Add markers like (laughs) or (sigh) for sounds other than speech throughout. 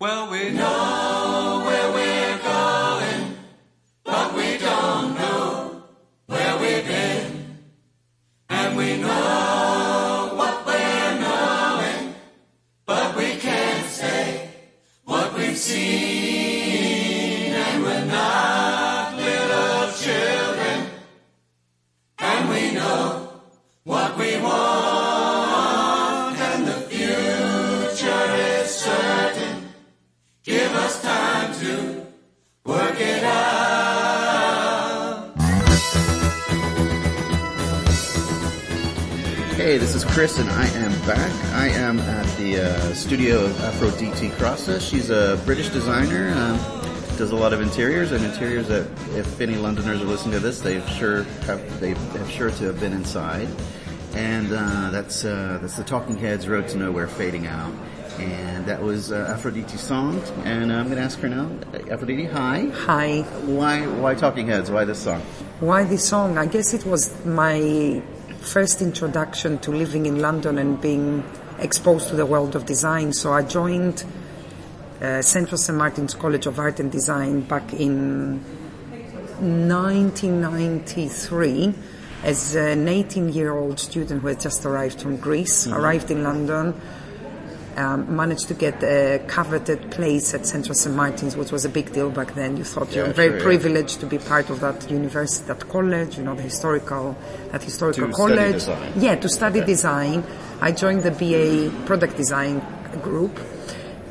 Well, we know where we're and interiors that, if any Londoners are listening to this, they've sure have they have sure to have been inside. And uh, that's uh, that's the Talking Heads' "Road to Nowhere" fading out, and that was uh, Afroditi's song. And I'm going to ask her now, Aphrodite, hi. Hi. Why why Talking Heads? Why this song? Why this song? I guess it was my first introduction to living in London and being exposed to the world of design. So I joined uh, Central St. Martin's College of Art and Design back in 1993 as an 18 year old student who had just arrived from Greece, arrived in London. Um, managed to get a coveted place at Central St. Martin's, which was a big deal back then. You thought Yeah, you're very sure, yeah. privileged to be part of that university, that college, you know, the historical, that historical To study college. design. Yeah, to study Okay. design. I joined the BA product design group,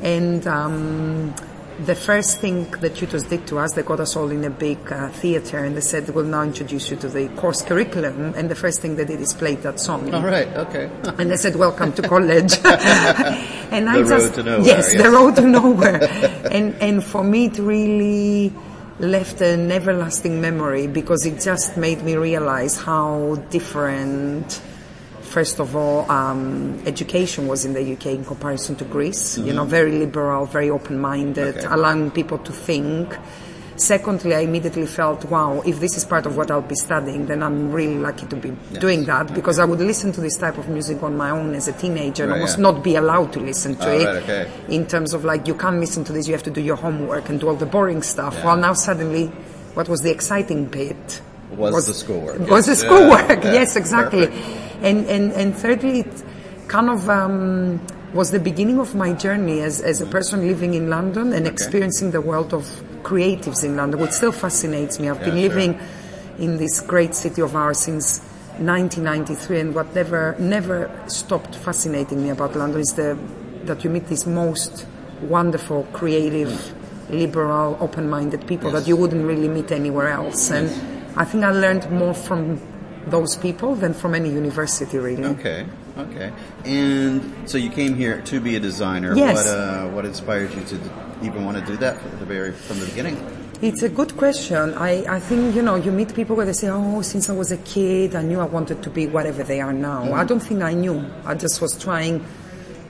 and um, the first thing the tutors did to us, they got us all in a big uh, theater, and they said, "We'll now introduce you to the course curriculum." And the first thing they did is play that song. All right, okay. (laughs) And they said, "Welcome to college." (laughs) and I The just road to nowhere, yes, yes. the road to (laughs) nowhere. and and for me, it really left an everlasting memory because it just made me realize how different. First of all, um, education was in the UK in comparison to Greece. You know, very liberal, very open-minded, Mm-hmm. Okay. allowing people to think. Secondly, I immediately felt, wow, if this is part of what I'll be studying, then I'm really lucky to be doing that because I would listen to this type of music on my own as a teenager and Right, almost yeah. not be allowed to listen to Oh, it. right, okay. In terms of like, you can't listen to this, you have to do your homework and do all the boring stuff. Well, now suddenly, what was the exciting bit? Was the schoolwork, Was yes. the schoolwork, Yeah, yeah, yes, exactly. perfect. And, and, and thirdly, it kind of um, was the beginning of my journey as, as a person living in London and experiencing the world of creatives in London, which still fascinates me. I've been Yeah, sure. living in this great city of ours since 1993, and what never, never stopped fascinating me about London is the, that you meet these most wonderful, creative, liberal, open-minded people Yes. that you wouldn't really meet anywhere else. And I think I learned more from those people than from any university, really. Okay, okay. And so you came here to be a designer. Yes. What uh, what inspired you to even want to do that from the very from the beginning? It's a good question. I, I think, you know, you meet people where they say, oh, since I was a kid, I knew I wanted to be whatever they are now. Mm-hmm. I don't think I knew. I just was trying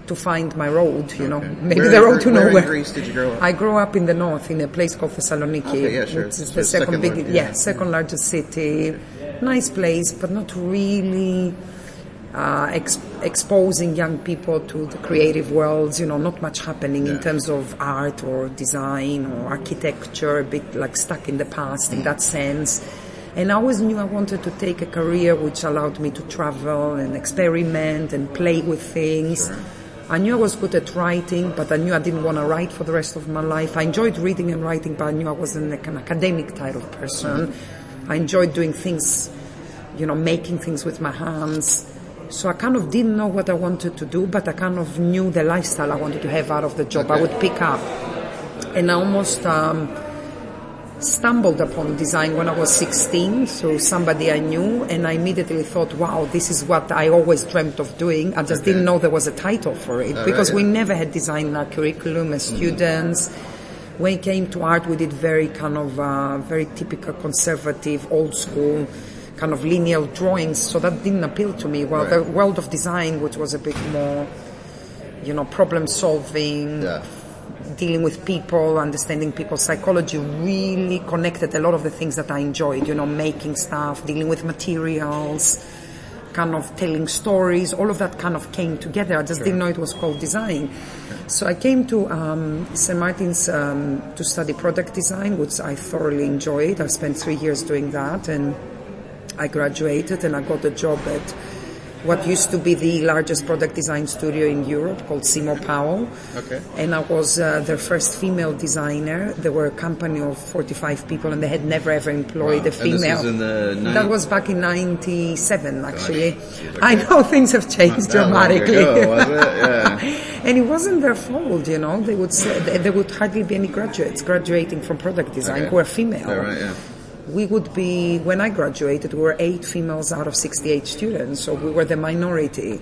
to find my road, you know, (laughs) maybe Where- the road to where- where in nowhere. Greece did you grow up? I grew up in the north in a place called Thessaloniki, Okay, yeah, sure. It's the second, second big, lar- yeah, yeah. second largest city. Nice place, but not really uh, ex- exposing young people to the creative worlds. You know, not much happening in terms of art or design or architecture. A bit like stuck in the past in that sense. And I always knew I wanted to take a career which allowed me to travel and experiment and play with things. I knew I was good at writing, but I knew I didn't want to write for the rest of my life. I enjoyed reading and writing, but I knew I wasn't like an academic type of person. I enjoyed doing things, you know, making things with my hands. So I kind of didn't know what I wanted to do, but I kind of knew the lifestyle I wanted to have out of the job. I would pick up. And I almost um, stumbled upon design when I was 16 through somebody I knew, and I immediately thought, wow, this is what I always dreamt of doing. I just Okay. didn't know there was a title for it All because right, we never had design in our curriculum as students. When it came to art, we did very kind of uh, very typical conservative, old school kind of lineal drawings, so that didn't appeal to me. Well, the world of design, which was a bit more, you know, problem solving, Yeah. dealing with people, understanding people's psychology really connected a lot of the things that I enjoyed, you know, making stuff, dealing with materials, kind of telling stories, all of that kind of came together. I just didn't know it was called design. So I came to um, St. Martin's um, to study product design, which I thoroughly enjoyed. I spent three years doing that, and I graduated and I got a job at what used to be the largest product design studio in Europe called Seymour Powell. Okay. And I was uh, their first female designer. They were a company of 45 people and they had never ever employed Wow. a female. was that was back in 97 actually. Gosh, I know (laughs) things have changed dramatically. ago? Yeah. (laughs) and it wasn't their fault, you know. They would say, there- would hardly be any graduates graduating from product design Okay. who are female. Right? Yeah. We would be, when I graduated, we were eight females out of 68 students, so we were the minority.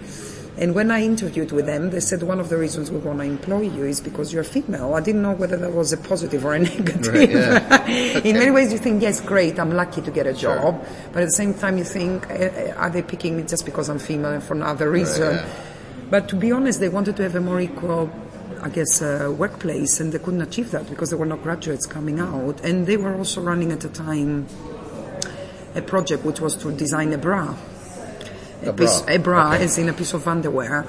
And when I interviewed with them, they said one of the reasons we want to employ you is because you're female. I didn't know whether that was a positive or a (laughs) negative. Right, yeah. (laughs) In many ways, you think, yes, great, I'm lucky to get a Sure. job. But at the same time, you think, eh, eh, are they picking me just because I'm female and for no other reason? yeah. But to be honest, they wanted to have a more equal, I guess, uh, workplace, and they couldn't achieve that because there were no graduates coming out. And they were also running at the time a project which was to design a bra. A piece, bra, a bra okay. as in a piece of underwear.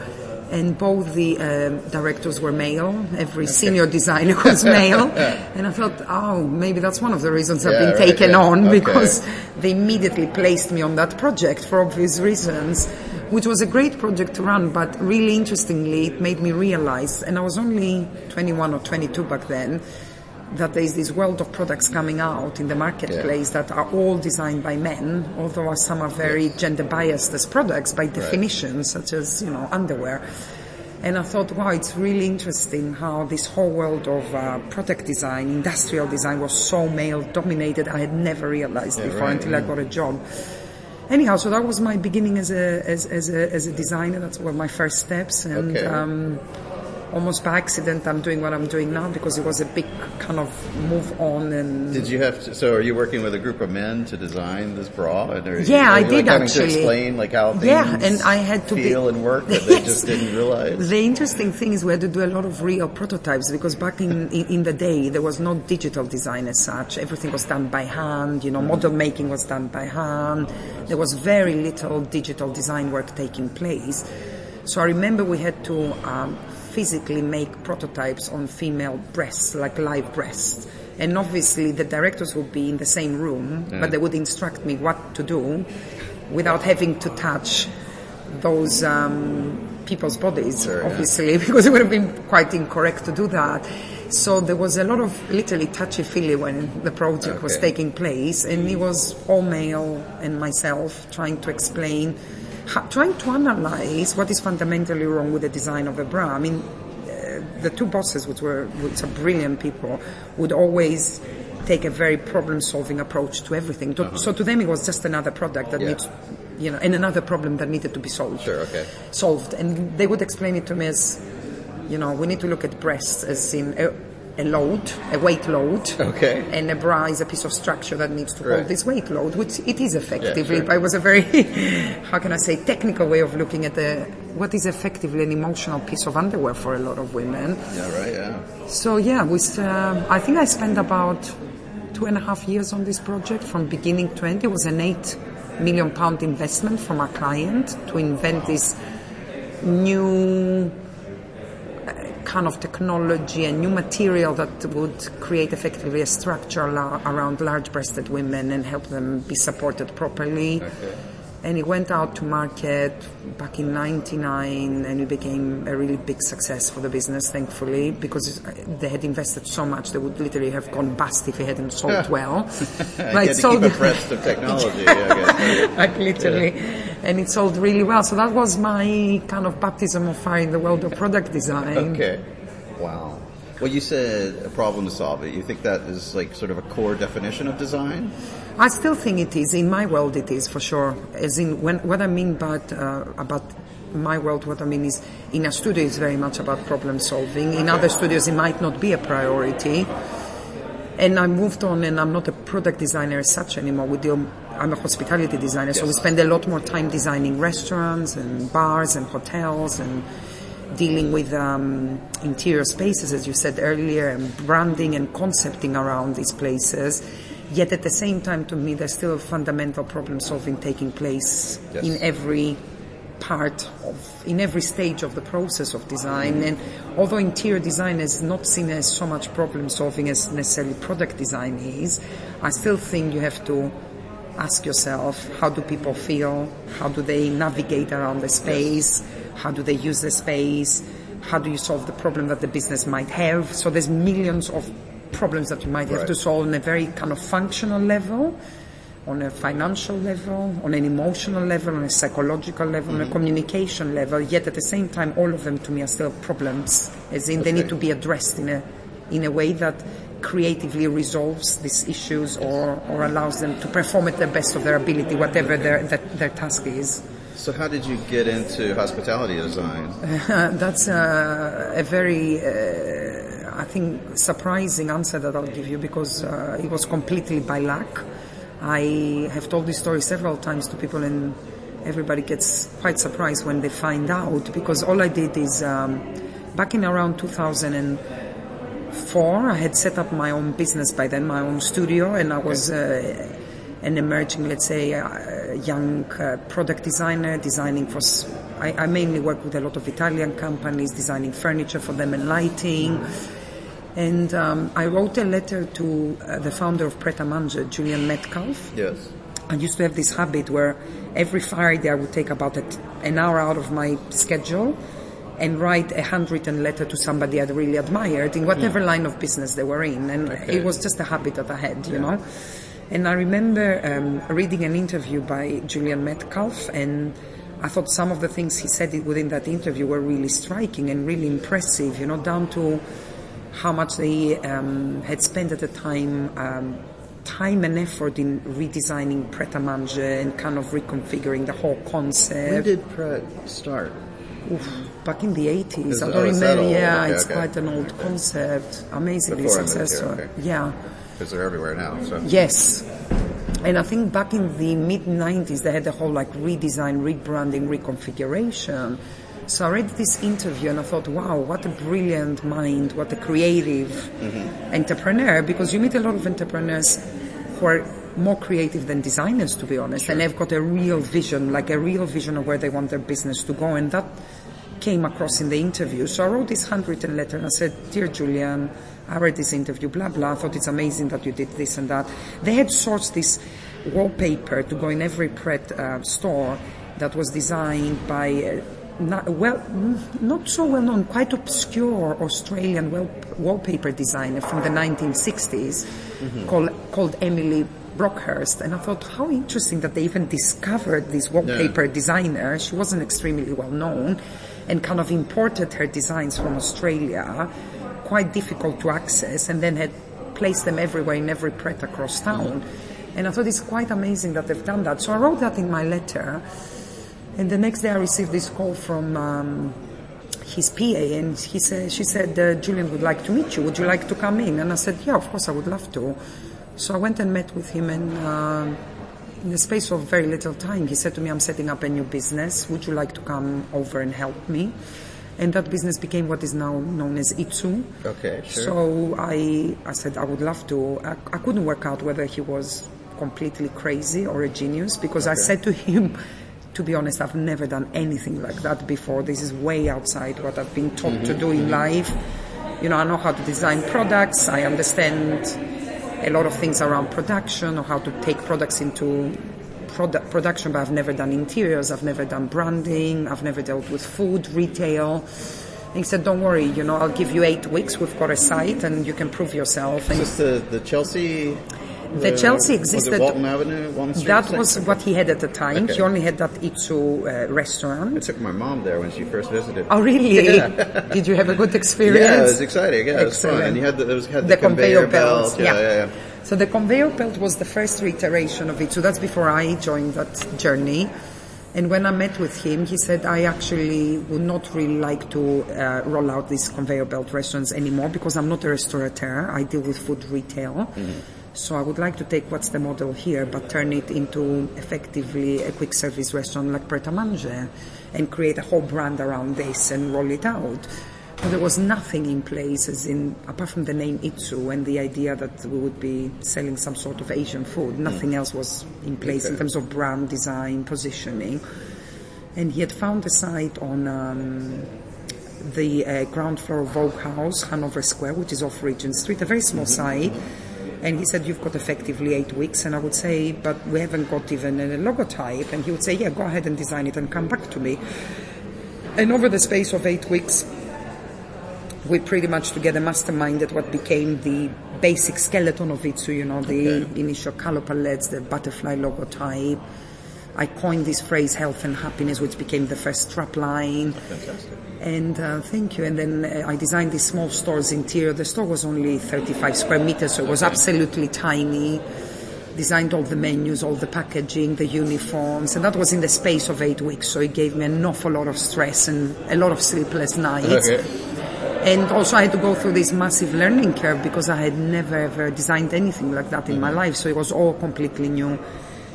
And both the um, directors were male. Every senior designer (laughs) was male. And I thought, oh, maybe that's one of the reasons I've Yeah, been right, taken yeah. on Okay. because they immediately placed me on that project for obvious reasons, which was a great project to run. But really interestingly, it made me realize, and I was only 21 or 22 back then, that there is this world of products coming out in the marketplace that are all designed by men, although some are very gender biased as products by definition, such as you know underwear. And I thought, wow, it's really interesting how this whole world of uh, product design, industrial design, was so male dominated. I had never realized before right, until I got a job. Anyhow, so that was my beginning as a as, as a as a designer. That's were my first steps, and Okay. um, almost by accident, I'm doing what I'm doing now because it was a big kind of move on. And Did you have to? So, are you working with a group of men to design this bra? And are you, Yeah, are I you, like, did having actually. to explain like how things Yeah, and I had to be- feel and work that (laughs) they Yes. just didn't realize. The interesting thing is we had to do a lot of real prototypes because back in, in, in the day there was no digital design as such. Everything was done by hand, you know, model making was done by hand. There was very little digital design work taking place. So I remember we had to um, physically make prototypes on female breasts, like live breasts. And obviously the directors would be in the same room, but they would instruct me what to do without having to touch those um, people's bodies, Sure, yeah. obviously, (laughs) because it would have been quite incorrect to do that. So there was a lot of literally touchy-feely when the project was taking place, and it was all male and myself trying to explain, trying to analyze what is fundamentally wrong with the design of a bra. I mean, uh, the two bosses, which were which are brilliant people, would always take a very problem-solving approach to everything. To, So to them, it was just another product that Uh-huh. Yeah. needs, you know, and another problem that needed to be solved Sure. Okay. solved. And they would explain it to me as, you know, we need to look at breasts as in a, a load, a weight load. Okay. And a bra is a piece of structure that needs to Right. hold this weight load, which it is effectively. sure. But it was a very, (laughs) how can I say, technical way of looking at the, what is effectively an emotional piece of underwear for a lot of women. Yeah. Right. Yeah. So yeah, we, um, I think I spent about two and a half years on this project from beginning to end. It was an eight million pound investment from our client to invent this new uh, kind of technology and new material that would create effectively a structure la- around large-breasted women and help them be supported properly. And it went out to market back in 99 and it became a really big success for the business, thankfully, because they had invested so much they would literally have gone bust if it hadn't sold (laughs) well. I But get it sold- abreast of technology. I guess. (laughs) like literally. And it sold really well. So that was my kind of baptism of fire in the world of product design. Okay. Wow. Well, you said a problem to solve it. You think that is like sort of a core definition of design? I still think it is. In my world, it is for sure. As in, when, what I mean by, uh, about my world, what I mean is in a studio, it's very much about problem solving. In other studios, it might not be a priority. And I moved on, and I'm not a product designer as such anymore. We deal, I'm a hospitality designer, so we spend a lot more time designing restaurants and bars and hotels and dealing with um, interior spaces, as you said earlier, and branding and concepting around these places. Yet at the same time, to me, there's still a fundamental problem solving taking place Yes. in every part of, in every stage of the process of design. And although interior design is not seen as so much problem solving as necessarily product design is, I still think you have to ask yourself, how do people feel? How do they navigate around the space? How do they use the space? How do you solve the problem that the business might have? So there's millions of problems that you might have Right. to solve on a very kind of functional level, on a financial level, on an emotional level, on a psychological level, Mm-hmm. on a communication level. Yet at the same time, all of them to me are still problems, as in they need to be addressed in a in a way that creatively resolves these issues or, or allows them to perform at the best of their ability, whatever their that, their task is. So how did you get into hospitality design? (laughs) That's a, a very, uh, I think, surprising answer that I'll give you because uh, it was completely by luck. I have told this story several times to people and everybody gets quite surprised when they find out because all I did is um, back in around 2004 I had set up my own business by then, my own studio and I was uh, an emerging, let's say, uh, young uh, product designer, designing for. s- I, I mainly work with a lot of Italian companies, designing furniture for them and lighting. And um, I wrote a letter to uh, the founder of Pret a Manger, Julian Metcalfe. Yes. I used to have this habit where every Friday I would take about an hour out of my schedule and write a handwritten letter to somebody I'd really admired in whatever line of business they were in. And Okay. it was just a habit that I had, you know. And I remember um, reading an interview by Julian Metcalfe and I thought some of the things he said within that interview were really striking and really impressive, you know, down to how much they um, had spent at the time um, time and effort in redesigning Pret a Manger and kind of reconfiguring the whole concept. When did Pret start? Oof, back in the 80s. Is- I oh, don't that remember. Yeah, Okay, it's okay. quite an old concept. Amazingly Before here, successful. okay. Yeah. Because they're everywhere now. So Yes. And I think back in the mid 90s, they had the whole like redesign, rebranding, reconfiguration. So I read this interview and I thought, wow, what a brilliant mind, what a creative mm-hmm. entrepreneur, because you meet a lot of entrepreneurs who are more creative than designers, to be honest, and they've got a real vision, like a real vision of where they want their business to go. And that came across in the interview. So I wrote this handwritten letter and I said, Dear Julian, I read this interview, blah, blah. I thought it's amazing that you did this and that. They had sourced this wallpaper to go in every Pret uh, store that was designed by uh, not, well, not so well known, quite obscure Australian wall, wallpaper designer from the 1960s called, called Emily Brockhurst. And I thought, how interesting that they even discovered this wallpaper designer. She wasn't extremely well known and kind of imported her designs from Australia, quite difficult to access, and then had placed them everywhere in every Pret across town. And I thought it's quite amazing that they've done that. So I wrote that in my letter. And the next day I received this call from um, his PA, and he said, she said, uh, Julian would like to meet you. Would you like to come in? And I said, yeah, of course I would love to. So I went and met with him, and uh, in the space of very little time, he said to me, I'm setting up a new business. Would you like to come over and help me? And that business became what is now known as Itsu. Okay, sure. So I, I said I would love to. I, I couldn't work out whether he was completely crazy or a genius because I said to him, to be honest, I've never done anything like that before. This is way outside what I've been taught to do in life. You know, I know how to design products. I understand a lot of things around production or how to take products into product production, but I've never done interiors. I've never done branding. I've never dealt with food, retail. And he said, "Don't worry. You know, I'll give you eight weeks. We've got a site, and you can prove yourself." And the, the Chelsea? The Chelsea Was existed- Walton Avenue, Walton Street? that was what he had at the time. Okay. He only had that Itsu uh, I took my mom there when she first visited. Oh, really? (laughs) Did you have a good experience? Yeah, it was exciting. Yeah, it was fun. And you had the, was, had the, the, conveyor, belts. belt. Yeah, yeah, yeah. So the conveyor belt was the first iteration of it. So that's before I joined that journey. And when I met with him, he said, I actually would not really like to uh, roll out these conveyor belt restaurants anymore because I'm not a restaurateur. I deal with food retail. So I would like to take what's the model here, but turn it into effectively a quick service restaurant like Pret a Manger and create a whole brand around this and roll it out. There was nothing in place, as in apart from the name Itsu and the idea that we would be selling some sort of Asian food. Nothing else was in place in terms of brand design, positioning. And he had found a site on um, the uh, ground floor of Vogue House, Hanover Square, which is off Regent Street, a very small site. And he said, You've got effectively eight weeks. And I would say, But we haven't got even a logotype. And he would say, Yeah, go ahead and design it and come back to me. And over the space of eight weeks, we pretty much together masterminded what became the basic skeleton of it. So, you know, the Okay. initial color palettes, the butterfly logotype. I coined this phrase, health and happiness, which became the first strap line. Fantastic. And uh, thank you. And then uh, I designed this small store's interior. The store was only 35 square meters, so it was absolutely tiny. Designed all the menus, all the packaging, the uniforms, and that was in the space of eight weeks. So it gave me an awful lot of stress and a lot of sleepless nights. Okay. And also I had to go through this massive learning curve because I had never ever designed anything like that in my life. So it was all completely new.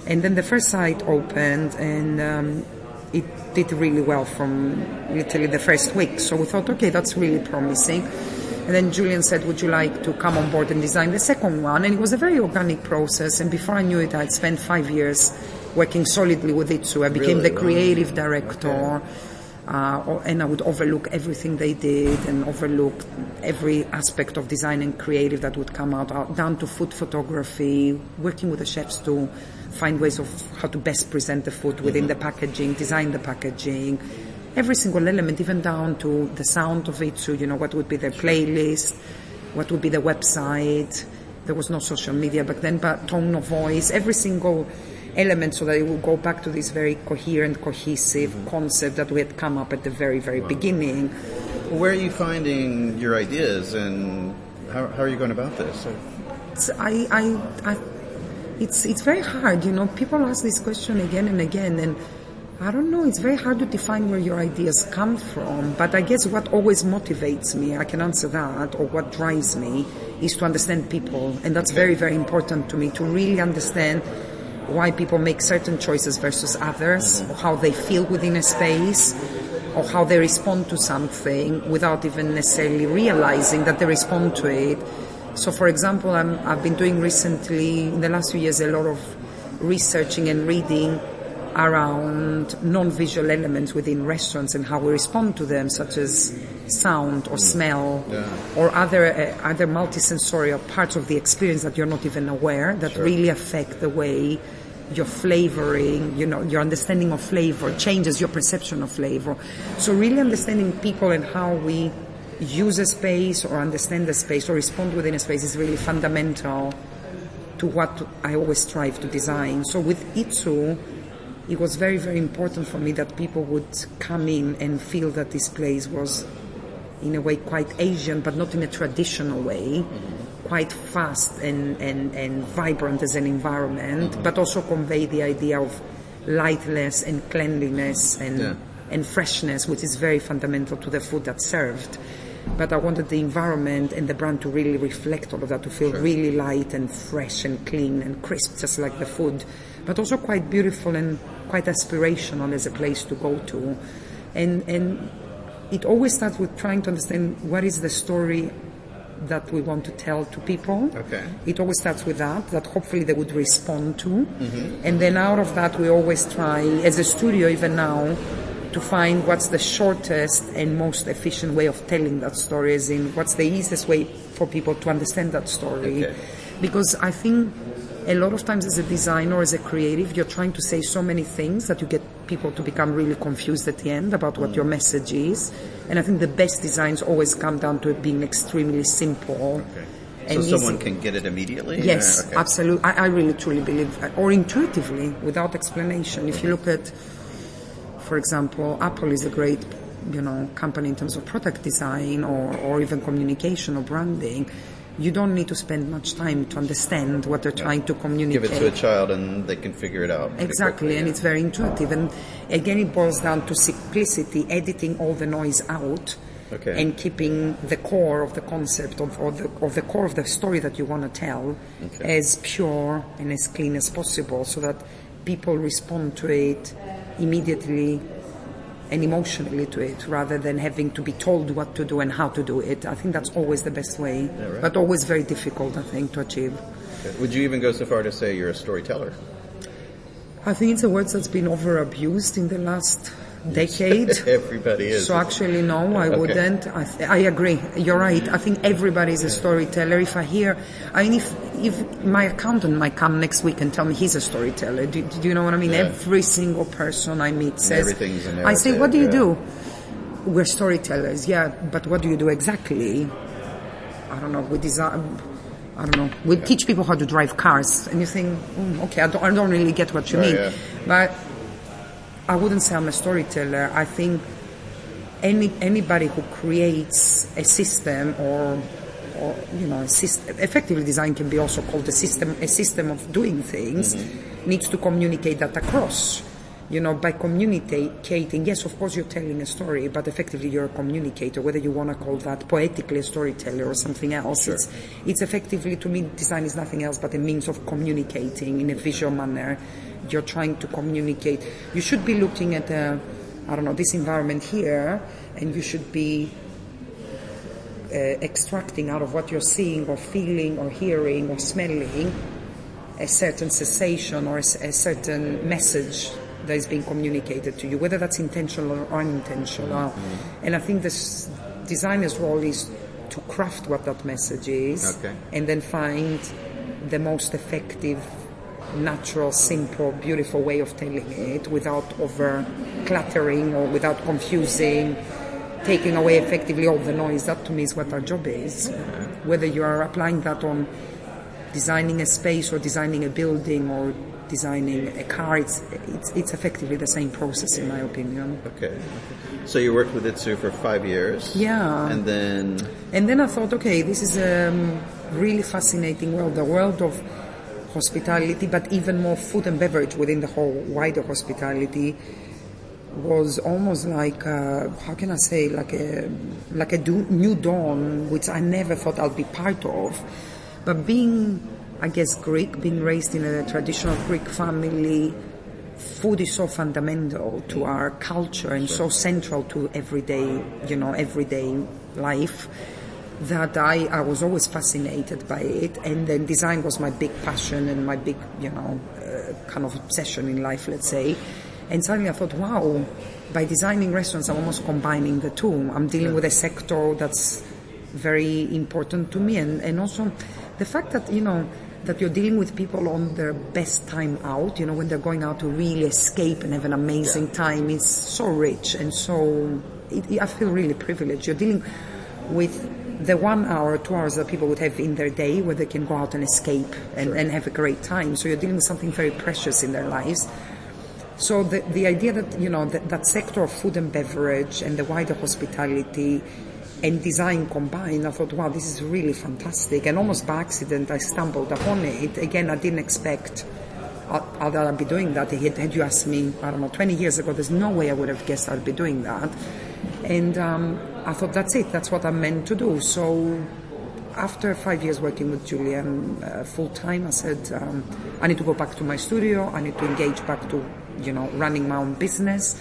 And then the first site opened and um, it did really well from literally the first week. So we thought, okay, that's really promising. And then Julian said, would you like to come on board and design the second one? And it was a very organic process. And before I knew it, I'd spent five years working solidly with it. So I became Really? the creative director uh, and I would overlook everything they did and overlook every aspect of design and creative that would come out, out down to food photography, working with the chefs to find ways of how to best present the food within the mm-hmm. packaging, design the packaging, every single element, even down to the sound of it. So, you know, what would be the playlist, what would be the website. There was no social media back then, but tone of voice, every single element so that it will go back to this very coherent, cohesive mm-hmm. concept that we had come up at the very, very beginning. Well, where are you finding your ideas, and how, how are you going about this? It's, I, I, I, it's, it's very hard, you know, people ask this question again and again and I don't know, it's very hard to define where your ideas come from, but I guess what always motivates me, I can answer that, or what drives me, is to understand people. And that's very, very important to me, to really understand why people make certain choices versus others, mm-hmm. or how they feel within a space, or how they respond to something without even necessarily realizing that they respond to it. So, for example, I'm, I've been doing recently, in the last few years, a lot of researching and reading around non-visual elements within restaurants and how we respond to them, such as sound or smell Yeah. or other uh, other multisensorial parts of the experience that you're not even aware that Sure. really affect the way your flavoring, you know, your understanding of flavor changes your perception of flavor. So really understanding people and how we use a space or understand the space or respond within a space is really fundamental to what I always strive to design. So with Itsu, it was very, very important for me that people would come in and feel that this place was in a way quite Asian, but not in a traditional way, mm-hmm. quite fast and, and, and vibrant as an environment, mm-hmm. but also convey the idea of lightness and cleanliness and, Yeah. and freshness, which is very fundamental to the food that's served. But I wanted the environment and the brand to really reflect all of that, to feel really light and fresh and clean and crisp, just like the food, but also quite beautiful and quite aspirational as a place to go to. And, and it always starts with trying to understand what is the story that we want to tell to people. Okay. It always starts with that, that hopefully they would respond to. Mm-hmm. And then out of that, we always try, as a studio even now, to find what's the shortest and most efficient way of telling that story, as in what's the easiest way for people to understand that story. Okay. Because I think a lot of times as a designer, as a creative, you're trying to say so many things that you get people to become really confused at the end about what your mm. message is. And I think the best designs always come down to it being extremely simple. So and someone easy. can get it immediately? Yes, Yeah, okay. absolutely. I, I really truly believe, or intuitively, without explanation. If you look at, for example, Apple is a great, you know, company in terms of product design or, or even communication or branding. You don't need to spend much time to understand what they're trying to communicate. Give it to a child and they can figure it out. Exactly, quickly, and yeah. it's very intuitive. And again, it boils down to simplicity, editing all the noise out, Okay. and keeping the core of the concept of, or the, of the core of the story that you want to tell Okay. as pure and as clean as possible, so that people respond to it immediately and emotionally to it rather than having to be told what to do and how to do it. I think that's always the best way, right. but always very difficult, I think, to achieve. Would you even go so far to say you're a storyteller? I think it's a word that's been over abused in the last decade. (laughs) Everybody is. So actually, no, I Okay. wouldn't. I, th- I agree. You're right. I think everybody is a storyteller. If I hear, I mean, if if my accountant might come next week and tell me he's a storyteller, do, do you know what I mean? Yeah. Every single person I meet says, I say, what do you yeah. do? We're storytellers, yeah, but what do you do exactly? I don't know. We design. I don't know. We teach people how to drive cars, and you think, mm, okay, I don't, I don't really get what you Right, mean, yeah. but I wouldn't say I'm a storyteller. I think any anybody who creates a system or or you know a system, effectively design can be also called a system a system of doing things mm-hmm. needs to communicate that across. You know by communicating yes of course you're telling a story but effectively you're a communicator whether you want to call that poetically a storyteller or something else. It's it's effectively to me design is nothing else but a means of communicating in a visual manner you're trying to communicate you should be looking at a I don't know, this environment here, and you should be uh, extracting out of what you're seeing or feeling or hearing or smelling a certain sensation or a certain message that is being communicated to you, whether that's intentional or unintentional. And I think this designer's role is to craft what that message is Okay. and then find the most effective natural, simple, beautiful way of telling it without over cluttering or without confusing, taking away effectively all the noise. That to me is what our job is. Whether you are applying that on designing a space or designing a building or designing a car, it's, it's, it's effectively the same process in my opinion. Okay. So you worked with Itsu for five years. Yeah. And then And then I thought, okay, this is a um, really fascinating world, the world of hospitality, but even more food and beverage within the whole wider hospitality was almost like, uh, how can I say, like a, like a do- new dawn, which I never thought I'd be part of. But being, I guess, Greek, being raised in a traditional Greek family, food is so fundamental to our culture and so central to everyday, you know, everyday life that I, I was always fascinated by it. And then design was my big passion and my big, you know, uh, kind of obsession in life, let's say. And suddenly I thought, wow, by designing restaurants, I'm almost combining the two. I'm dealing with a sector that's very important to me. And, and also the fact that, you know, that you're dealing with people on their best time out, you know, when they're going out to really escape and have an amazing time is so rich and so, it, I feel really privileged. You're dealing with the one hour, two hours that people would have in their day where they can go out and escape and, and have a great time. So you're dealing with something very precious in their lives. So the, the idea that, you know, that, that sector of food and beverage and the wider hospitality and design combined, I thought, wow, this is really fantastic. And almost by accident, I stumbled upon it. Again, I didn't expect uh, that I'd be doing that. Had, had you asked me, I don't know, 20 years ago, there's no way I would have guessed I'd be doing that. And um, I thought, that's it. That's what I'm meant to do. So after five years working with Julian uh, full time, I said, um, I need to go back to my studio. I need to engage back to, you know, running my own business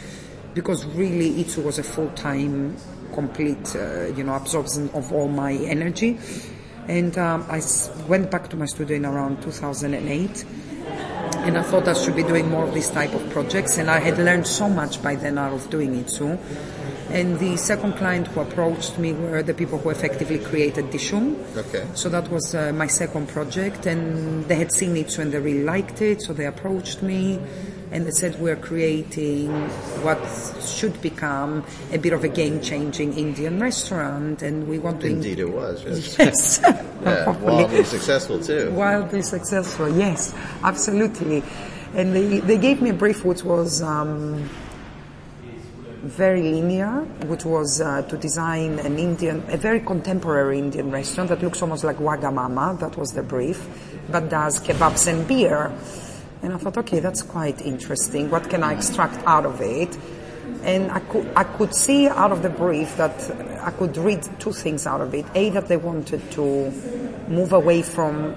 because really Itsu was a full time, complete, uh, you know, absorption of all my energy. And um, I went back to my studio in around 2008 and I thought I should be doing more of this type of projects. And I had learned so much by then out of doing it too. And the second client who approached me were the people who effectively created Dishoom. Okay. So that was uh, my second project, and they had seen it and they really liked it. So they approached me, and they said we're creating what should become a bit of a game-changing Indian restaurant, and we want to. indeed it was. Yes. (laughs) Yes. (laughs) Yeah, wildly successful too. wildly successful. Yes, absolutely. And they, they gave me a brief which was um, very linear, which was uh, to design an Indian, a very contemporary Indian restaurant that looks almost like Wagamama. That was the brief, but does kebabs and beer. And I thought, okay, that's quite interesting. What can I extract out of it? And I could, I could see out of the brief that I could read two things out of it. A, that they wanted to move away from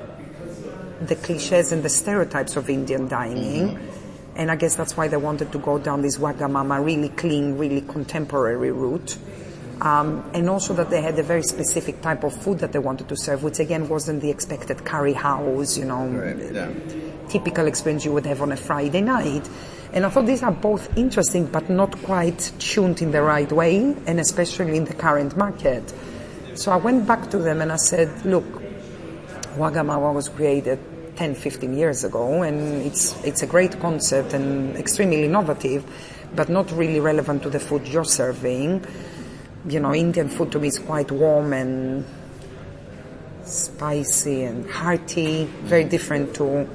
the cliches and the stereotypes of Indian dining And I guess that's why they wanted to go down this Wagamama, really clean, really contemporary route. Um, and also that they had a very specific type of food that they wanted to serve, which again wasn't the expected curry house, you know, Right, yeah. typical experience you would have on a Friday night. And I thought these are both interesting, but not quite tuned in the right way, and especially in the current market. So I went back to them and I said, look, Wagamama was created 10, 15 years ago, and it's, it's a great concept and extremely innovative, but not really relevant to the food you're serving. You know, Indian food to me is quite warm and spicy and hearty, very different to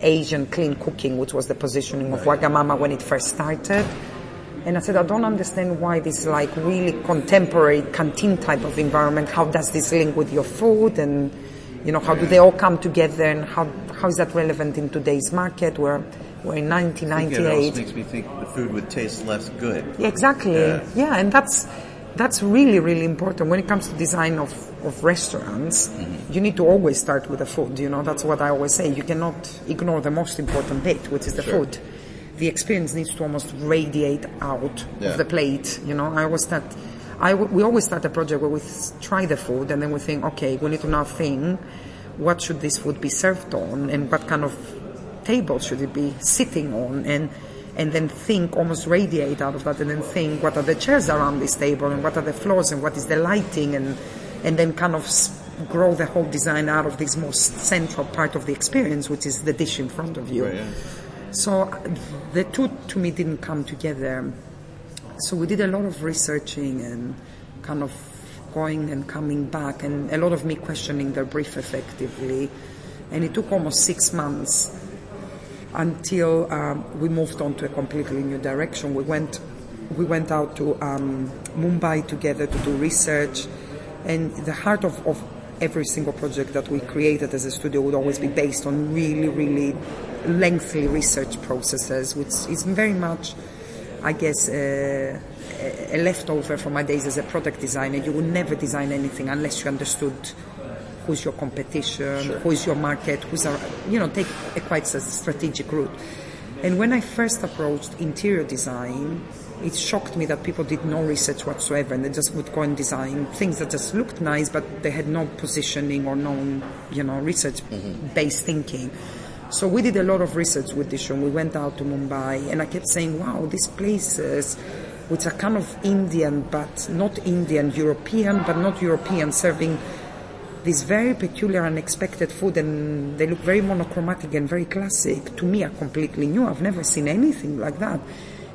Asian clean cooking, which was the positioning of Wagamama when it first started. And I said, I don't understand why this like really contemporary canteen type of environment, how does this link with your food and, you know, how do they all come together and how, how is that relevant in today's market where we're in I think it 1998? also makes me think the food would taste less good. Yeah, exactly. Yeah. Yeah. and that's that's really really important when it comes to design of of restaurants. Mm-hmm. You need to always start with the food. You know, that's what I always say. You cannot ignore the most important bit, which is the Sure. food. The experience needs to almost radiate out Yeah. of the plate. You know, I always start. I w- we always start a project where we try the food and then we think, okay, we need to now think, what should this food be served on and what kind of table should it be sitting on? And and then think almost radiate out of that and then think what are the chairs around this table and what are the floors and what is the lighting? And and then kind of grow the whole design out of this most central part of the experience which is the dish in front of you. Right, yeah. so uh, the two to me didn't come together so we did a lot of researching and kind of going and coming back and a lot of me questioning their brief effectively. And it took almost six months until um, we moved on to a completely new direction. We went we went out to um, Mumbai together to do research. And the heart of, of every single project that we created as a studio would always be based on really really lengthy research processes which is very much I guess, uh, a a leftover from my days as a product designer. You would never design anything unless you understood who's your competition, who is your market, who's our, you know, take a quite a strategic route. And when I first approached interior design, it shocked me that people did no research whatsoever and they just would go and design things that just looked nice, but they had no positioning or no, you know, research-based thinking. So we did a lot of research with Dishoom. We went out to Mumbai and I kept saying, wow, these places which are kind of Indian, but not Indian, European, but not European, serving this very peculiar, unexpected food, and they look very monochromatic and very classic. To me, are completely new. I've never seen anything like that.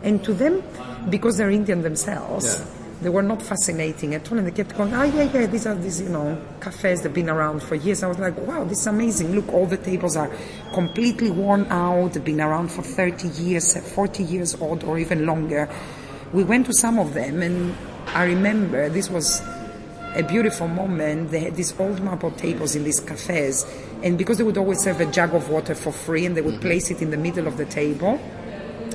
And to them, because they're Indian themselves, Yeah. They were not fascinating at all. And they kept going, oh yeah, yeah, these are these, you know, cafes that've been around for years. I was like, wow, this is amazing. Look, all the tables are completely worn out. They've been around for 30 years, 40 years old, or even longer. We went to some of them, and I remember this was a beautiful moment. They had these old marble tables in these cafes, and because they would always serve a jug of water for free, and they would mm-hmm. place it in the middle of the table,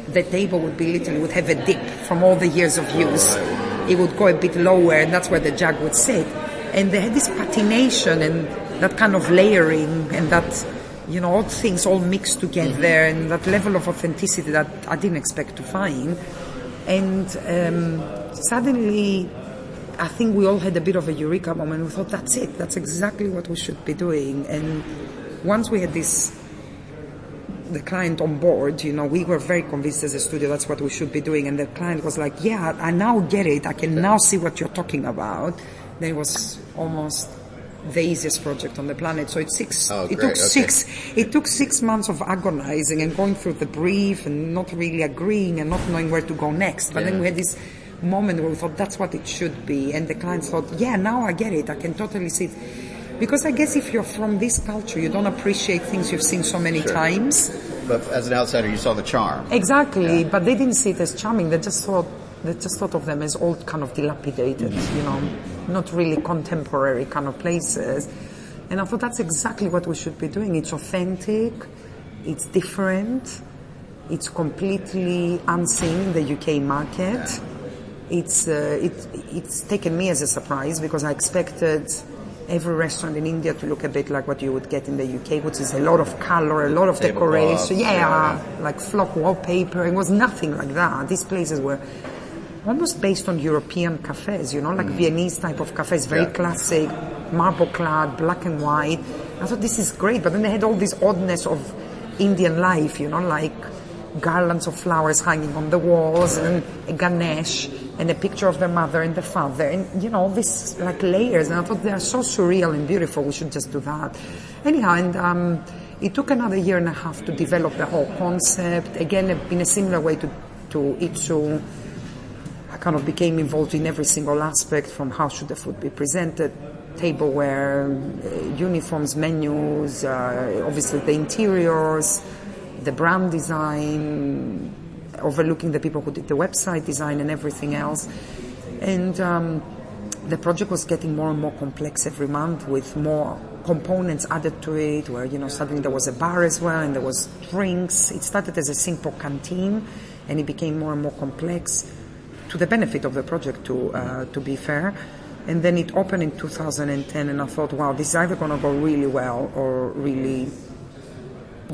the table would be literally would have a dip from all the years of use. It would go a bit lower, and that's where the jug would sit. And they had this patination and that kind of layering, and that you know all things all mixed together, and that level of authenticity that I didn't expect to find. And um, suddenly, I think we all had a bit of a eureka moment. We thought, that's it. That's exactly what we should be doing. And once we had this, the client on board, you know, we were very convinced as a studio that's what we should be doing. And the client was like, yeah, I now get it. I can now see what you're talking about. Then it was almost the easiest project on the planet. So it's six. Oh, it great, took okay. six. It took six months of agonizing and going through the brief and not really agreeing and not knowing where to go next. But then we had this moment where we thought that's what it should be, and the clients thought, yeah, now I get it. I can totally see it. Because I guess if you're from this culture, you don't appreciate things you've seen so many Sure. times. But as an outsider, you saw the charm. Exactly, but they didn't see it as charming. They just thought they just thought of them as old, kind of dilapidated, you know, not really contemporary kind of places. And I thought that's exactly what we should be doing. It's authentic, it's different, it's completely unseen in the UK market. It's uh, it, it's taken me as a surprise because I expected every restaurant in India to look a bit like what you would get in the UK, which is a lot of color, a lot of Tablecloths, decoration. Yeah, yeah. like flock wallpaper. It was nothing like that. These places were almost based on European cafes, you know, like Viennese type of cafes, very Mm. Yeah. classic, marble clad, black and white. I thought this is great, but then they had all this oddness of Indian life, you know, like garlands of flowers hanging on the walls and a Ganesh and a picture of the mother and the father and you know these like layers and I thought they are so surreal and beautiful we should just do that. Anyhow and um, it took another year and a half to develop the whole concept. Again in a similar way to, to Itsu I kind of became involved in every single aspect from how should the food be presented, tableware, uh, uniforms, menus, uh, obviously the interiors, the brand design, overlooking the people who did the website design and everything else. And um, the project was getting more and more complex every month with more components added to it where you know suddenly there was a bar as well and there was drinks it started as a simple canteen and it became more and more complex to the benefit of the project to uh, to be fair and then it opened in 2010 and i thought wow this is either going to go really well or really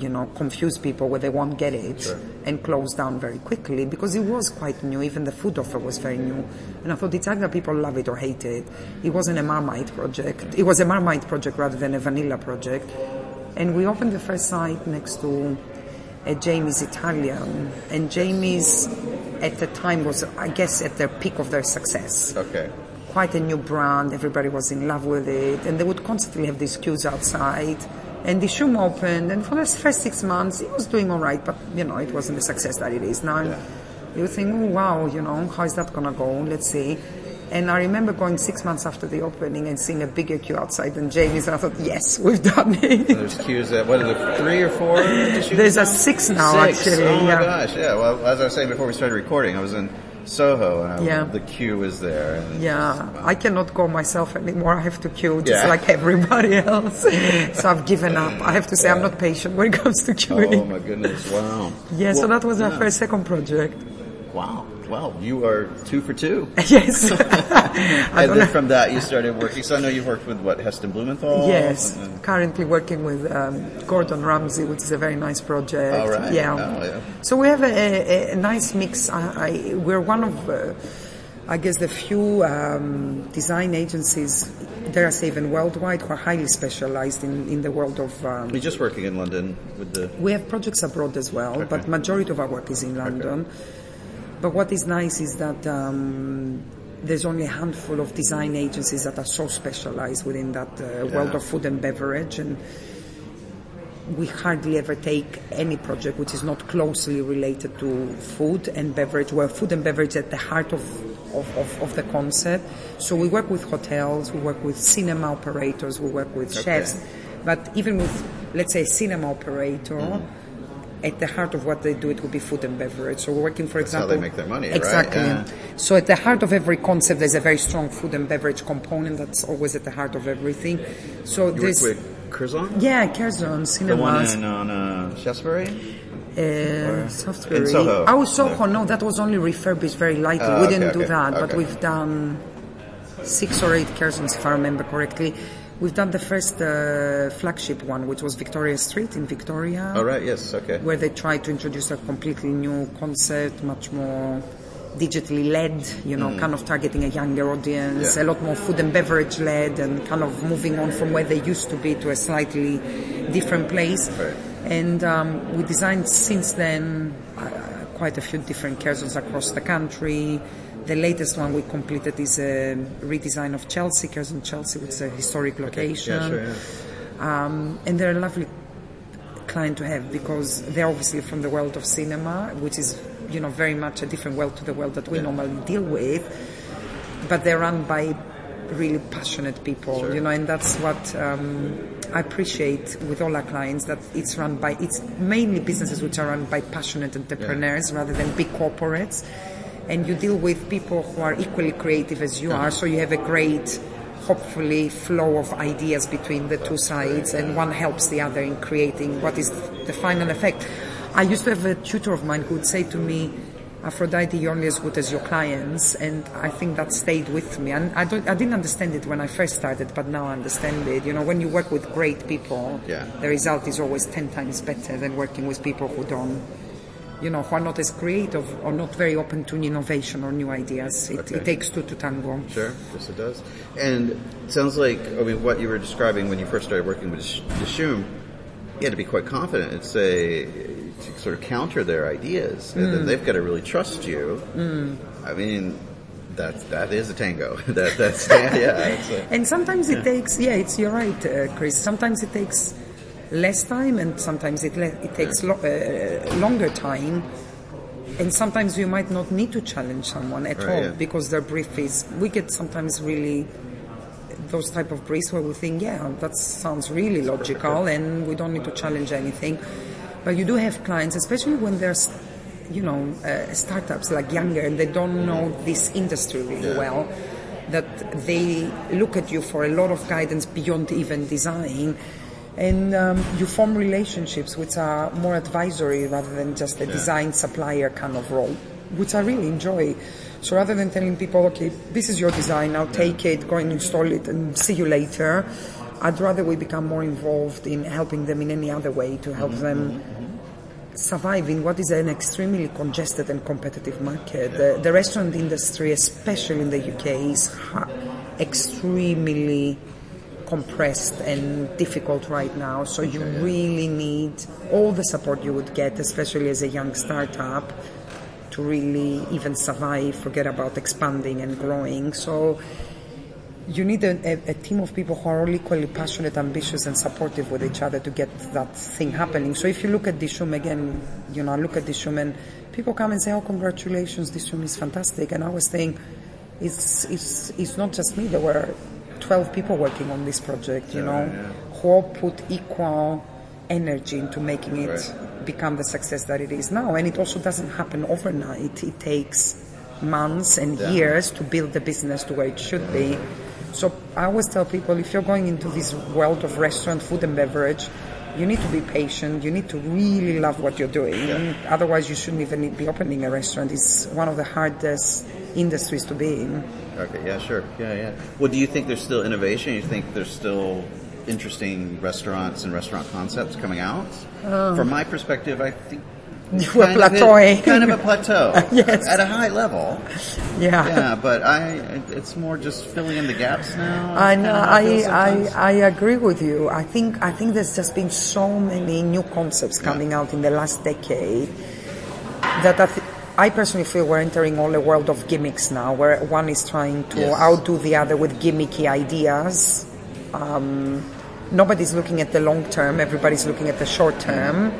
you know, confuse people where they won't get it and close down very quickly because it was quite new. Even the food offer was very new. And I thought it's either people love it or hate it. It wasn't a Marmite project. It was a Marmite project rather than a vanilla project. And we opened the first site next to a Jamie's Italian. And Jamie's at the time was, I guess, at the peak of their success Okay. quite a new brand. Everybody was in love with it, and they would constantly have these queues outside. And Dishoom opened, and for the first six months, it was doing all right, but you know, it wasn't the success that it is now. Yeah. You think, oh wow, you know, how is that gonna go? Let's see. And I remember going six months after the opening and seeing a bigger queue outside than Jamie's, and I thought, yes, (laughs) we've done it. There's queues at what is it, three or four? There's a six now, Six. actually. Oh my yeah. gosh! Yeah. Well, as I was saying before we started recording, I was in Soho and I, Yeah. the queue was there. And Yeah, I cannot go myself anymore. I have to queue just Yeah. like everybody else. so I've given up. I have to say I'm not patient when it comes to oh, queuing. Oh my goodness! Wow. Yeah, so that was our first second project. Wow. Wow. You are two for two. (laughs) yes. (laughs) I and then know. from that, you started working. So I know you've worked with what Heston Blumenthal. Yes, and currently working with um, Gordon Ramsay, which is a very nice project. All right. Yeah. Oh, yeah. So we have a, a, a nice mix. I, I, we're one of, uh, I guess, the few um, design agencies, dare I say, even worldwide, who are highly specialized in, in the world of. Um, You're just working in London with the. We have projects abroad as well, but majority of our work is in London. But what is nice is that um, there's only a handful of design agencies that are so specialized within that uh, world of food and beverage, and we hardly ever take any project which is not closely related to food and beverage, where food and beverage is at the heart of, of, of, of the concept. So we work with hotels, we work with cinema operators, we work with chefs, but even with, let's say, cinema operator, at the heart of what they do, it would be food and beverage. So we're working, for how example, they make their money, right? Exactly. Yeah. So at the heart of every concept, there's a very strong food and beverage component that's always at the heart of everything. So You this, Curzon? yeah, Curzon The one cinemas. in on uh, Shaftesbury? Uh, in Soho. Oh, Soho. No, that was only refurbished very lightly. Ah, we okay, didn't do okay, that, but we've done six or eight Curzons, if I remember correctly. We've done the first uh, flagship one, which was Victoria Street in Victoria, Oh, right, yes, okay. where they tried to introduce a completely new concept, much more digitally led, you know, kind of targeting a younger audience, Mm. Yeah. a lot more food and beverage led, and kind of moving on from where they used to be to a slightly different place. Right. And um, we designed since then uh, quite a few different Curzons across the country. The latest one we completed is a redesign of Chelsea, Curzon Chelsea, which is a historic location. Yeah, sure, yeah. Um, and they're a lovely client to have because they're obviously from the world of cinema, which is, you know, very much a different world to the world that we normally deal with. But they're run by really passionate people, Sure. you know, and that's what um, I appreciate with all our clients that it's run by, it's mainly businesses which are run by passionate entrepreneurs rather than big corporates. And you deal with people who are equally creative as you are, so you have a great hopefully flow of ideas between the two sides and one helps the other in creating what is the final effect. I used to have a tutor of mine who would say to me, Afroditi, you're only as good as your clients, and I think that stayed with me. And I don't, I didn't understand it when I first started, but now I understand it. You know, when you work with great people, Yeah. the result is always ten times better than working with people who don't, you know, who are not as creative or not very open to innovation or new ideas. It, Okay. it takes two to tango. Sure, yes it does. And it sounds like, I mean, what you were describing when you first started working with Dishoom, you had to be quite confident and say, to sort of counter their ideas. And Mm. then they've got to really trust you. I mean, that, that is a tango. (laughs) that, that's, (laughs) yeah, it's a, And sometimes it takes, yeah, it's you're right, uh, Chris. Sometimes it takes less time, and sometimes it le- it takes lo- uh, longer time. And sometimes you might not need to challenge someone at Right, all yeah. because their brief is. We get sometimes really those type of briefs where we think, yeah, that sounds really logical, and we don't need to challenge anything. But you do have clients, especially when there's, you know, uh, startups like younger and they don't know this industry really well, that they look at you for a lot of guidance beyond even design. And um, you form relationships which are more advisory rather than just a design supplier kind of role, which I really enjoy. So rather than telling people, okay, this is your design, now take it, go and install it, and see you later, I'd rather we become more involved in helping them in any other way to help mm-hmm, them mm-hmm, mm-hmm. survive in what is an extremely congested and competitive market. The, the restaurant industry, especially in the UK, is ha- extremely compressed and difficult right now. So you really need all the support you would get, especially as a young startup, to really even survive, forget about expanding and growing. So you need a, a, a team of people who are all equally passionate, ambitious, and supportive with each other to get that thing happening. So if you look at this room again, you know, I look at this room and people come and say, "Oh, congratulations, This room is fantastic." And I was saying, it's it's it's not just me. There were twelve people working on this project. You know, who all put equal energy into making it Right. become the success that it is now. And it also doesn't happen overnight. It takes months and Yeah. years to build the business to where it should be. So I always tell people if you're going into this world of restaurant, food and beverage, you need to be patient. You need to really love what you're doing. Otherwise, you shouldn't even be opening a restaurant. It's one of the hardest industries to be in. Okay, yeah, sure. Yeah, yeah. Well, do you think there's still innovation? You think there's still interesting restaurants and restaurant concepts coming out? Um. From my perspective, I think Of (laughs) a- plateauing. kind of a plateau. (laughs) Yes. At a high level. Yeah. Yeah, but I, it's more just filling in the gaps now. I know. I I. I agree with you. I think I think there's just been so many new concepts coming out in the last decade that I, th- I personally feel we're entering all a world of gimmicks now, where one is trying to Yes. outdo the other with gimmicky ideas. Um, nobody's looking at the long term. Everybody's looking at the short term.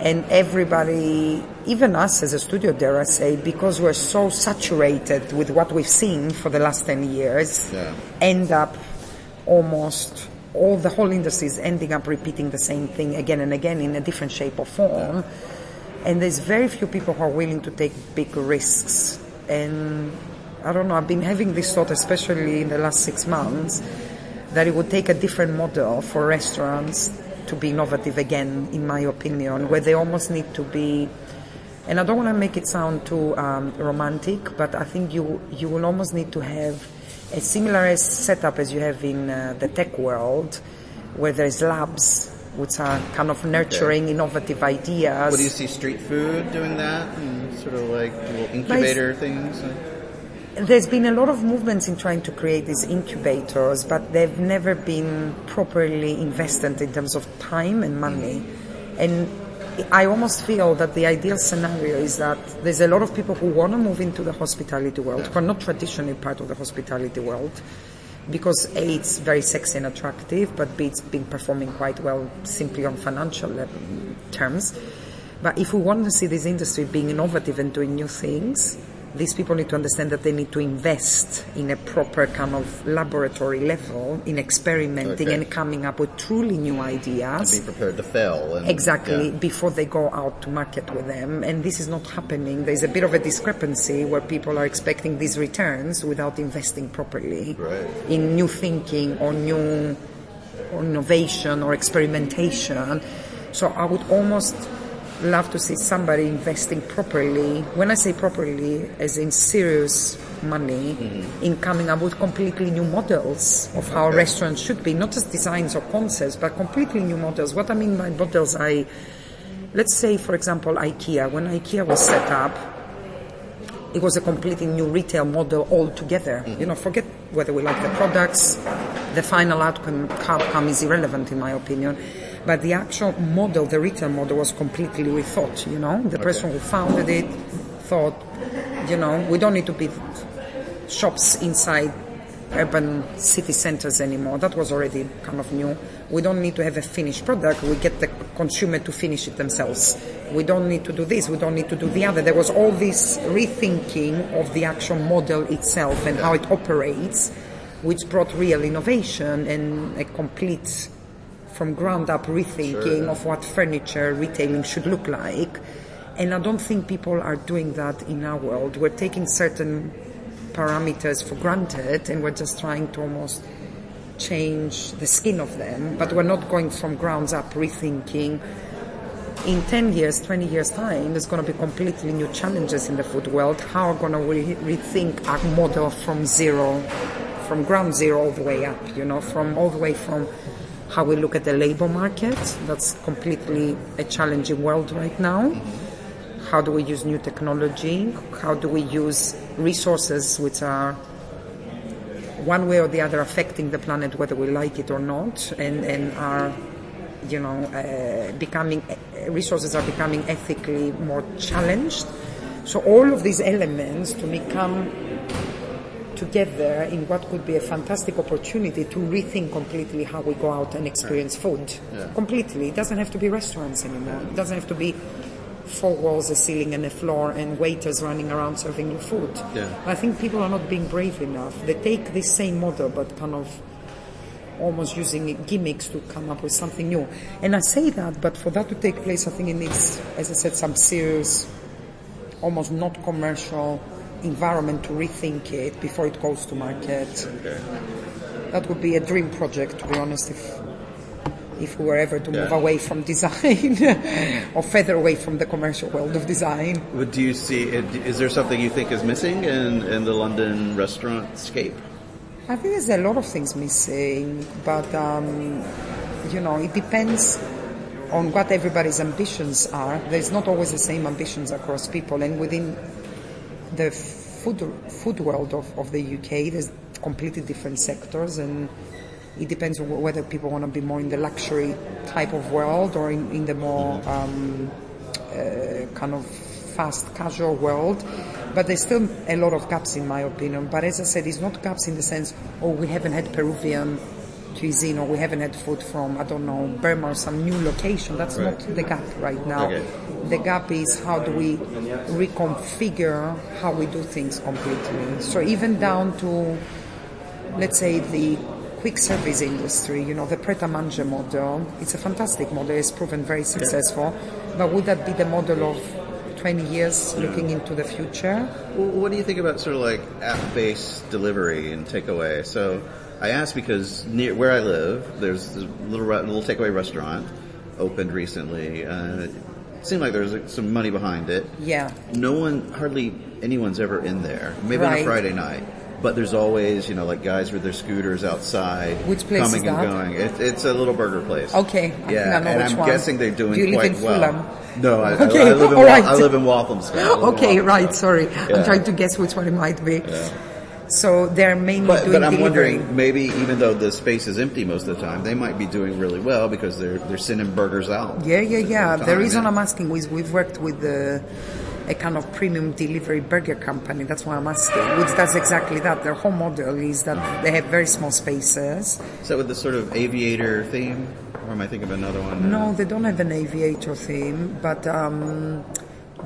And everybody, even us as a studio, dare I say, because we're so saturated with what we've seen for the last 10 years, Yeah. end up almost all the whole industry is ending up repeating the same thing again and again in a different shape or form. And there's very few people who are willing to take big risks. And I don't know, I've been having this thought, especially in the last six months, that it would take a different model for restaurants to be innovative again, in my opinion, where they almost need to be and I don't want to make it sound too um, romantic, but I think you you will almost need to have a similar setup as you have in uh, the tech world, where there's labs which are kind of nurturing innovative ideas. What do you see street food doing that? And sort of like little incubator things? There's been a lot of movements in trying to create these incubators, but they've never been properly invested in terms of time and money. And I almost feel that the ideal scenario is that there's a lot of people who want to move into the hospitality world, who are not traditionally part of the hospitality world, because A, it's very sexy and attractive, but B, it's been performing quite well simply on financial level, terms. But if we want to see this industry being innovative and doing new things, these people need to understand that they need to invest in a proper kind of laboratory level in experimenting Okay. and coming up with truly new ideas. Be prepared to fail. And, Exactly, yeah. before they go out to market with them. And this is not happening. There's a bit of a discrepancy where people are expecting these returns without investing properly Right. in new thinking or new or innovation or experimentation. So I would almost love to see somebody investing properly. When I say properly, as in serious money, mm-hmm. in coming up with completely new models of how restaurants should be, not just designs or concepts, but completely new models. What I mean by models, I let's say, for example, IKEA. When IKEA was set up, it was a completely new retail model altogether. Mm-hmm. You know, forget whether we like the products, the final outcome, outcome is irrelevant in my opinion. But the actual model, the retail model, was completely rethought. You know, the person who founded it thought, you know, we don't need to be shops inside urban city centers anymore. That was already kind of new. We don't need to have a finished product. We get the consumer to finish it themselves. We don't need to do this. We don't need to do the other. There was all this rethinking of the actual model itself and how it operates, which brought real innovation and a complete from ground up rethinking of what furniture retailing should look like. And I don't think people are doing that in our world. We're taking certain parameters for granted and we're just trying to almost change the skin of them, but we're not going from grounds up rethinking. In 10 years, 20 years time, there's going to be completely new challenges in the food world. How are we going to re- rethink our model from zero, from ground zero all the way up, you know, from all the way from how we look at the labor market. That's completely a challenging world right now. How do we use new technology? How do we use resources which are one way or the other affecting the planet whether we like it or not and, and are you know uh, becoming uh, resources are becoming ethically more challenged so all of these elements to me come together in what could be a fantastic opportunity to rethink completely how we go out and experience food completely it doesn't have to be restaurants anymore it doesn't have to be four walls, a ceiling, and a floor, and waiters running around serving you food. Yeah. I think people are not being brave enough. They take this same model, but kind of almost using gimmicks to come up with something new. And I say that, but for that to take place, I think it needs, as I said, some serious, almost not commercial environment to rethink it before it goes to market. Okay. That would be a dream project, to be honest, if if we were ever to move away from (laughs) design or further away from the commercial world of design. But do you see? Is there something you think is missing in, in the London restaurant scape? I think there's a lot of things missing, but um, you know, it depends on what everybody's ambitions are. There's not always the same ambitions across people, and within the food food world of, of the UK, there's completely different sectors, and it depends on whether people want to be more in the luxury type of world or in, in the more um, uh, kind of fast casual world. But there's still a lot of gaps in my opinion. But as I said, it's not gaps in the sense, oh, we haven't had Peruvian cuisine or we haven't had food from, I don't know, Burma or some new location. That's Right. not the gap right now. Okay. The gap is how do we reconfigure how we do things completely. So even down to, let's say, the quick service industry, you know, the Pret a Manger model, it's a fantastic model, it's proven very successful. But would that be the model of 20 years looking into the future? Well, what do you think about sort of like app-based delivery and takeaway? So I ask because near where I live, there's this little little takeaway restaurant opened recently. Uh, it seemed like there was like, some money behind it. Yeah. No one, hardly anyone's ever in there. Maybe on a Friday night. But there's always, you know, like guys with their scooters outside, Which place coming and going. It, it's a little burger place. Okay, I yeah, and I'm one. guessing they're doing Do you live quite in well. Fulham? No, I, (laughs) Okay, I, I live in all right. I live in Walthamstow. I live in Okay, right, sorry. Yeah. I'm trying to guess which one it might be. So they're mainly But, doing but I'm delivery. wondering, maybe even though the space is empty most of the time, they might be doing really well because they're they're sending burgers out. Yeah, yeah, yeah. The The reason. I'm asking is we've worked with the, a kind of premium delivery burger company. That's why I'm asking. Which does exactly that. Their whole model is that they have very small spaces. Is that with the sort of aviator theme, or am I thinking of another one? No, they don't have an aviator theme, but um,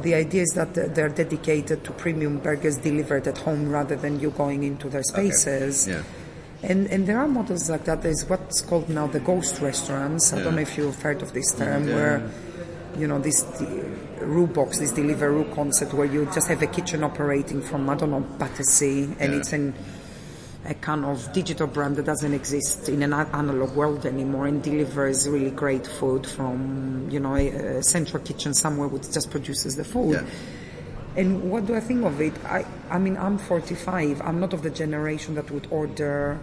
the idea is that they're dedicated to premium burgers delivered at home rather than you going into their spaces. Yeah. And, and there are models like that. There's what's called now the ghost restaurants. I Yeah. don't know if you've heard of this term, Yeah. where you know this RooBox, this Deliveroo concept, where you just have a kitchen operating from I don't know Battersea, and Yeah. it's an a kind of digital brand that doesn't exist in an analog world anymore and delivers really great food from, you know, a, a central kitchen somewhere which just produces the food. Yeah. And what do I think of it? I, I mean, I'm 45. I'm not of the generation that would order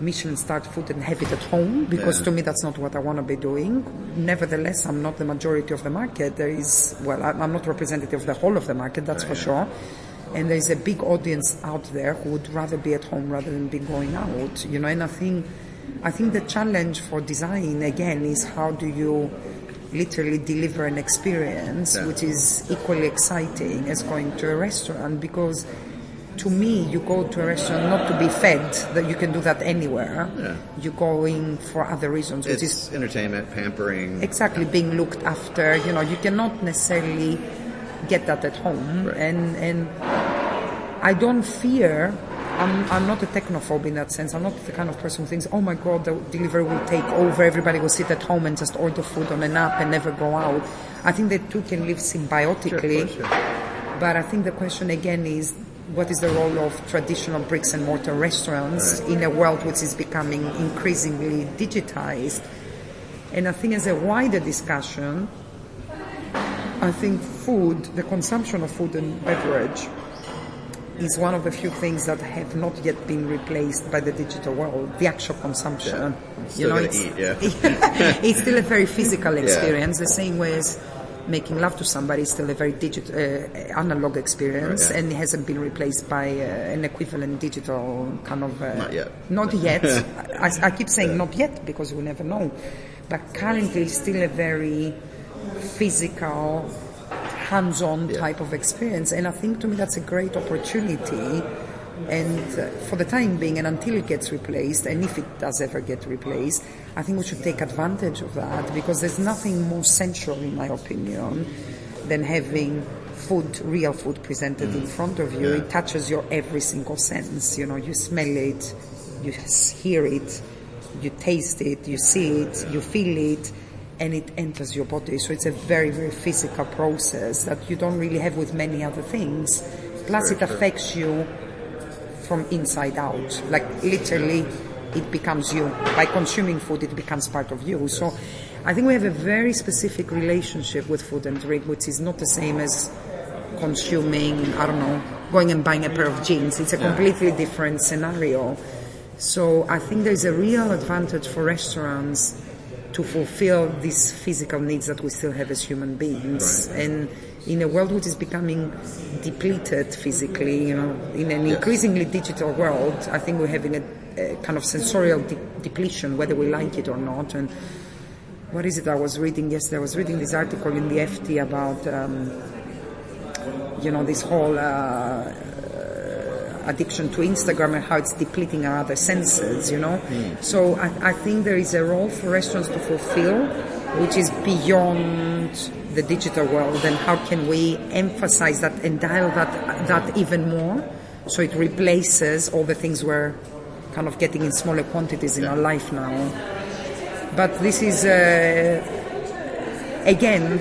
Michelin starred food and have it at home because Yeah. to me that's not what I want to be doing. Nevertheless, I'm not the majority of the market. There is, well, I'm not representative of the whole of the market, that's for sure. And there's a big audience out there who would rather be at home rather than be going out, you know. And I think, I think the challenge for design again is how do you literally deliver an experience Yeah. which is equally exciting as going to a restaurant because to me you go to a restaurant not to be fed that you can do that anywhere Yeah. you're going for other reasons which is It's entertainment, pampering. exactly being looked after you know you cannot necessarily get that at home Right. and and I don't fear I'm, I'm not a technophobe in that sense. I'm not the kind of person who thinks, oh my god, the delivery will take over, everybody will sit at home and just order food on an app and never go out. I think the two can live symbiotically. Sure, But I think the question again is, what is the role of traditional bricks and mortar restaurants Right. in a world which is becoming increasingly digitized? And I think as a wider discussion, I think food, the consumption of food and beverage, is one of the few things that have not yet been replaced by the digital world. The actual consumption, Still gotta eat, (laughs) yeah. it's still a very physical experience. The same way as making love to somebody is still a very digital, uh, analog experience, Right, yeah. and it hasn't been replaced by uh, an equivalent digital kind of. Uh, Not yet. Not yet. (laughs) I, I keep saying not yet because we never know. But currently, it's still a very physical, hands-on Yeah. type of experience, and I think to me that's a great opportunity. And uh, for the time being, and until it gets replaced, and if it does ever get replaced, I think we should take advantage of that because there's nothing more sensual, in my opinion, than having food, real food presented in front of you. Yeah. It touches your every single sense. You know, you smell it, you hear it, you taste it, you see it, you feel it, and it enters your body. So it's a very, very physical process that you don't really have with many other things. Plus, it affects you from inside out. Like literally, it becomes you. By consuming food, it becomes part of you. So I think we have a very specific relationship with food and drink, which is not the same as consuming, I don't know, going and buying a pair of jeans. It's a completely different scenario. So I think there's a real advantage for restaurants to fulfill these physical needs that we still have as human beings. And in a world which is becoming depleted physically, you know, in an increasingly digital world, I think we're having a, a kind of sensorial de- depletion, whether we like it or not. And what is it I was reading yesterday? I was reading this article in the FT about, um, you know, this whole uh, addiction to Instagram and how it's depleting our other senses, you know. So I, I think there is a role for restaurants to fulfill, which is beyond the digital world, and how can we emphasize that and dial that that even more, so it replaces all the things we're kind of getting in smaller quantities in our life now. But this is uh, again,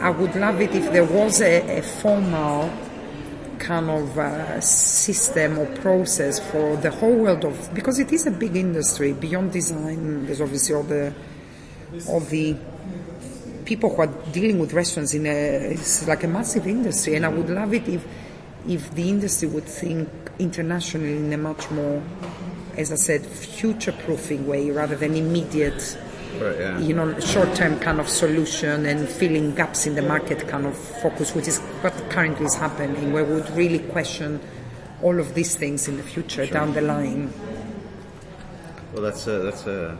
I would love it if there was a, a formal kind of uh, system or process for the whole world of because it is a big industry beyond design. There's obviously all the all the people who are dealing with restaurants in a it's like a massive industry, and I would love it if if the industry would think internationally in a much more, as I said, future-proofing way rather than immediate Right, yeah. you know, short-term kind of solution and filling gaps in the market kind of focus, which is what currently is happening, where we would really question all of these things in the future down the line. Well, that's a, that's a,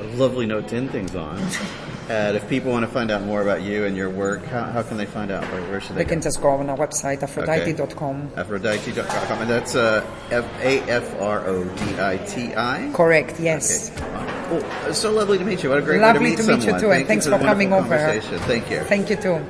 a lovely note to end things on. (laughs) And if people want to find out more about you and your work, how, how can they find out? Where, where should they They can go? just go on our website, afroditi.com. Afroditi.com. And that's uh, F- A-F-R-O-D-I-T-I. Correct, yes. Well, Oh, it's so lovely to meet you. What a great Lovely way to to meet meet you too, and thanks you for coming over. Thank you. Thank you too.